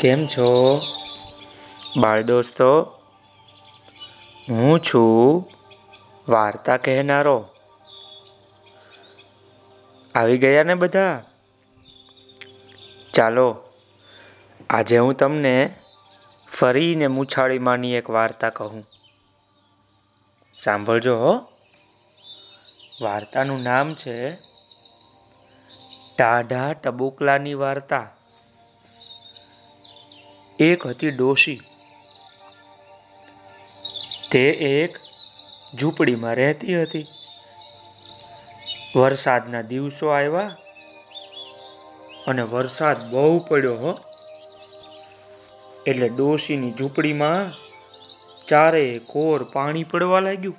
કેમ છો? બાળ દોસ્તો, હું છું વાર્તા કહેનારો. આવી ગયા ને બધા? ચાલો, આજે હું તમને ફરીને મૂછાળીમાંની એક વાર્તા કહું. સાંભળજો હો. વાર્તાનું નામ છે ટાઢા ટબુકલાની વાર્તા. એક હતી ડોશી. તે એક ઝૂંપડીમાં રહેતી હતી. વરસાદના દિવસો આવ્યા અને વરસાદ બહુ પડ્યો હો. એટલે ડોશીની ઝૂંપડીમાં ચારે કોર પાણી પડવા લાગ્યું.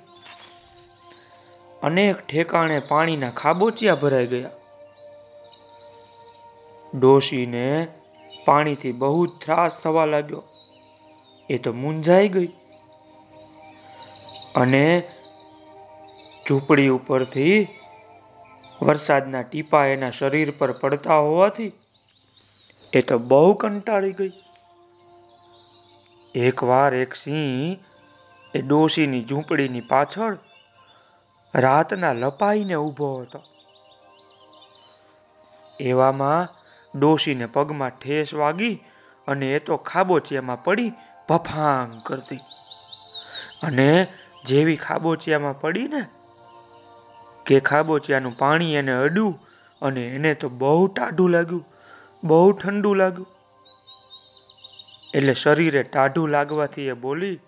અનેક ઠેકાણે પાણીના ખાબોચિયા ભરાઈ ગયા. ડોશીને પાણીથી બહુ ત્રાસ થવા લાગ્યો. એ તો મૂંઝાઈ ગઈ. અને ઝૂંપડી ઉપરથી વરસાદના ટીપા એના શરીર પર પડતા હોવાથી એ તો બહુ કંટાળી ગઈ. એકવાર એક સિંહ એ ડોશીની ઝૂંપડીની પાછળ રાતના લપાઈને ઊભો હતો. એવામાં ડોશીને પગમાં ઠેસ વાગી અને એ તો ખાબોચિયામાં પડી ભફાંગ કરતી. અને જેવી ખાબોચિયામાં પડી ને કે ખાબોચિયાનું પાણી એને અડ્યું અને એને તો બહુ ટાઢું લાગ્યું, બહુ ઠંડુ લાગ્યું. એટલે શરીરે ટાઢું લાગવાથી એ બોલી,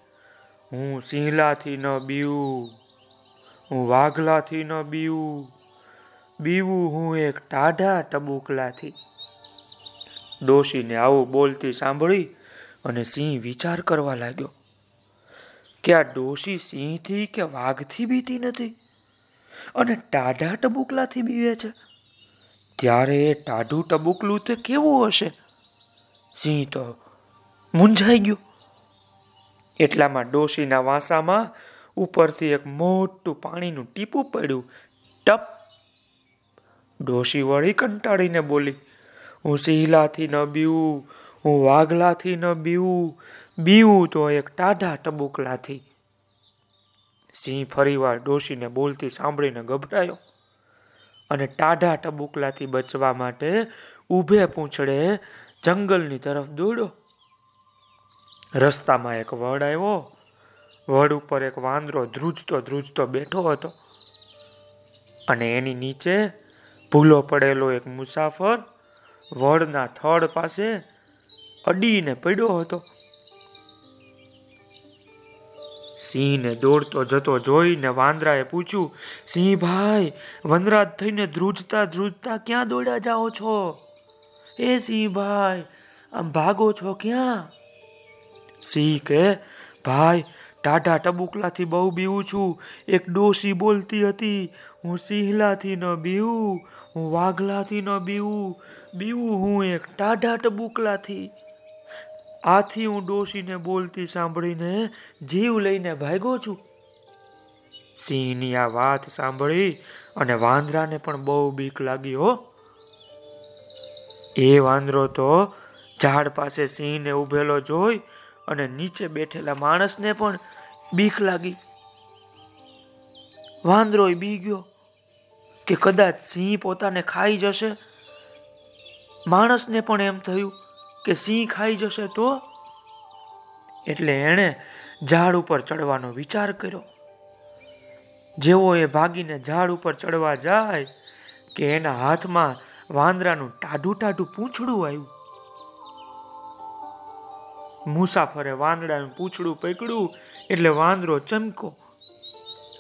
હું સિંહલાથી ન બીવું, હું વાઘલાથી ન બીવું બીવું હું એક ટાઢા ટબુકલાથી. ડોશીને આવું બોલતી સાંભળી અને સિંહ વિચાર કરવા લાગ્યો કે આ ડોશી સિંહથી કે વાઘથી બીતી નથી અને ટાઢા ટબુકલાથી બીવે છે. ત્યારે એ ટાઢું ટબુકલું તો કેવું હશે? સિંહ તો મૂંઝાઈ ગયો. એટલામાં ડોશીના વાંસામાં ઉપરથી એક મોટું પાણીનું ટીપું પડ્યું. ટપ! ડોશી વળી કંટાળીને બોલી હું સિહલાથી ન બીવું, હું વાઘલાથી ન બીવું બીવું તો એક ટાઢા ટબુકલાથી. સિંહ ફરીવાર ડોશીને બોલતી સાંભળીને ગભરાયો અને ટાઢા ટબુકલાથી બચવા માટે ઊભે પૂંછડે જંગલની તરફ દોડ્યો. રસ્તામાં એક વડ આવ્યો. વડ ઉપર એક વાંદરો ધ્રુજતો ધ્રુજતો બેઠો હતો અને એની નીચે ભૂલો પડેલો એક મુસાફર વડના થડ પાસે અડીને પડ્યો હતો. સિંહને દોડતો જતો જોઈને વાંદરાએ પૂછ્યું, સિંહ ભાઈ, વનરાજ થઈને ધ્રુજતા ધ્રુજતા ક્યાં દોડ્યા જાઓ છો? એ સિંહ ભાઈ, આમ ભાગો છો ક્યાં? સિંહ કે ભાઈ, ટાઢા ટબુકલાથી બહુ બીવું છું. એક ડોશી બોલતી હતી, હું સિંહલાથી ન બીવું, હું વાઘલાથી ન બીવું. બીવું હું એક ટાઢા ટબુકલાથી. આથી હું ડોશીને બોલતી સાંભળીને જીવ લઈને ભાગ્યો છું. સિંહની આ વાત સાંભળી અને વાંદરાને પણ બહુ બીક લાગી હો. એ વાંદરો તો ઝાડ પાસે સિંહને ઉભેલો જોઈ અને નીચે બેઠેલા માણસને પણ બીક લાગી. વાંદરો બી ગયો કે કદાચ સિંહ પોતાને ખાઈ જશે માણસને પણ એમ થયું કે સિંહ ખાઈ જશે તો? એટલે એણે ઝાડ ઉપર ચડવાનો વિચાર કર્યો. જેવો એ ભાગીને ઝાડ ઉપર ચડવા જાય કે એના હાથમાં વાંદરાનું ટાઢું ટાઢું પૂંછડું આવ્યું. મુસાફરે વાંદરાનું પૂંછડું પકડ્યું એટલે વાંદરો ચમકો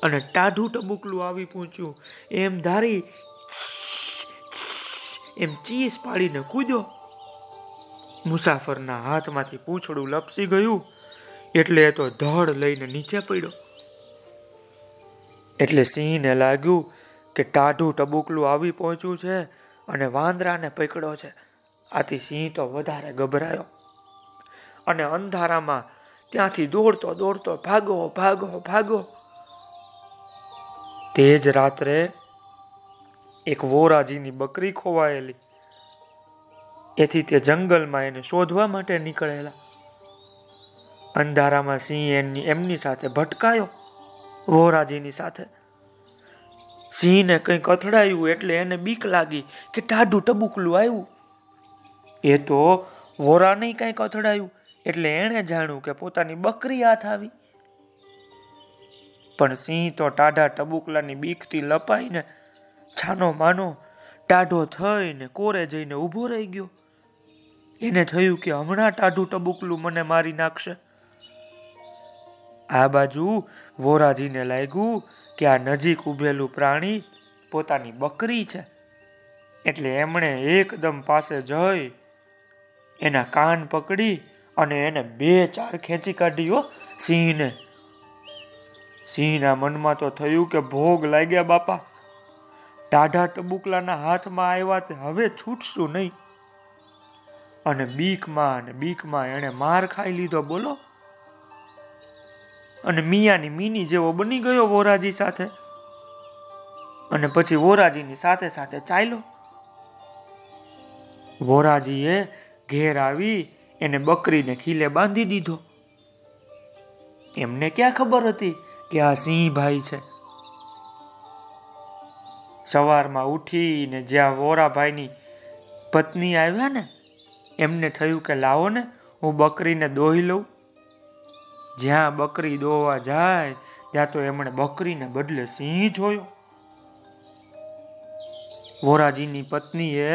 અને ટાઢું ટબુકલું આવી પૂછ્યું. એમ ધારી એમ ચીસ પાડીને કૂદ્યો. મુસાફરના હાથમાંથી પૂંછડું લપસી ગયું, એટલે એ તો ધડ લઈને નીચે પડ્યો. એટલે સિંહને લાગ્યું કે ટાઢું ટબુકલું આવી પહોંચ્યું છે અને વાંદરાને પકડ્યો છે. આથી સિંહ તો વધારે ગભરાયો. અને અંધારામાં ત્યાંથી દોડતો દોડતો ભાગો ભાગો ભાગો. તે જ રાત્રે એક વોરાજીની બકરી ખોવાયેલી. એથી તે જંગલમાં એને શોધવા માટે નીકળેલા. અંધારામાં સિંહ એમની એમની સાથે ભટકાયો, વોરાજીની સાથે. સિંહને કંઈક અથડાયું એટલે એને બીક લાગી કે ટાઢું ટબુકલું આવ્યું. એ તો વોરાને કંઈક અથડાયું એટલે એણે જાણ્યું કે પોતાની બકરી હાથ આવી. પણ સિંહ તો ટાઢા ટબુકલાની બીકથી લપાઈને છાનો માનો ટાઢો થઈને કોરે જઈને ઊભો રહી ગયો. એને થયું કે હમણાં ટાઢું ટબુકલું મને મારી નાખશે. આ બાજુ વોરાજીને લાગ્યું કે આ નજીક ઊભેલું પ્રાણી પોતાની બકરી છે. એટલે એમણે એકદમ પાસે જઈ એના કાન પકડી અને એને બે ચાર ખેંચી કાઢ્યો. સિંહને, સિંહના મનમાં તો થયું કે ભોગ લાગ્યા બાપા. ટાઢા ટબુકલાના હાથમાં આવ્યા તે હવે છૂટશું નહીં. અને બીકમાં અને બીકમાં એણે માર ખાઈ લીધો, બોલો. અને મિયાની મીની જેવો બની ગયો વોરાજી સાથે. અને પછી વોરાજીની સાથે સાથે ચાલ્યો. વોરાજીએ ઘેર આવી એને બકરીને ખીલે બાંધી દીધો. એમને ક્યાં ખબર હતી કે આ સિંહ ભાઈ છે? સવારમાં ઉઠીને જ્યાં વોરાભાઈની પત્ની આવ્યા ને, એમને થયું કે લાવો ને, હું બકરીને દોહી લઉં. જ્યાં બકરી દોવા જાય, ત્યાં તો એમણે બકરીને બદલે સિંહ જોયો. વોરાજીની પત્નીએ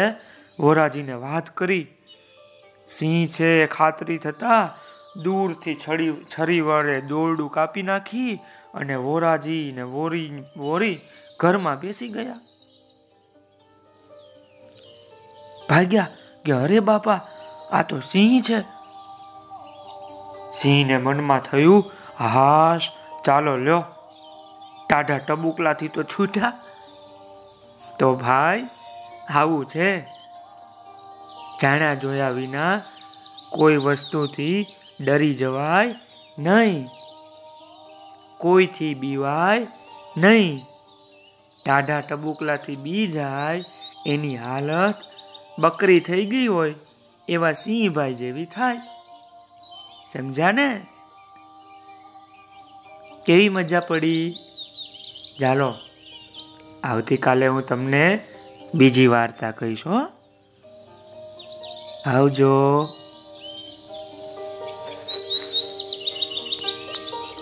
વોરાજીને વાત કરી. સિંહ છે એ ખાતરી થતા દૂરથી છડી, છરી વડે દોરડું કાપી નાખી અને વોરાજી ને વોરી વોરી ઘરમાં બેસી ગયા. ભાગ્યા કે અરે બાપા, આ તો સિંહ છે. સિંહને મનમાં થયું, હાશ, ચાલો લ્યો. ટાઢા ટબુકલાથી તો છૂટ્યા તો ભાઈ, આવું છે. જાણ્યા જોયા વિના કોઈ વસ્તુથી ડરી જવાય નહીં. કોઈથી બીવાય નહીં. ટાઢા ટબુકલાથી બી જાય, એની હાલત બકરી થઈ ગઈ હોય, એવા સિંહભાઈ જેવી થાય. સમજ્યા ને કેવી મજા પડી? ચાલો, આવતીકાલે હું તમને બીજી વાર્તા કહીશ હો. આવજો.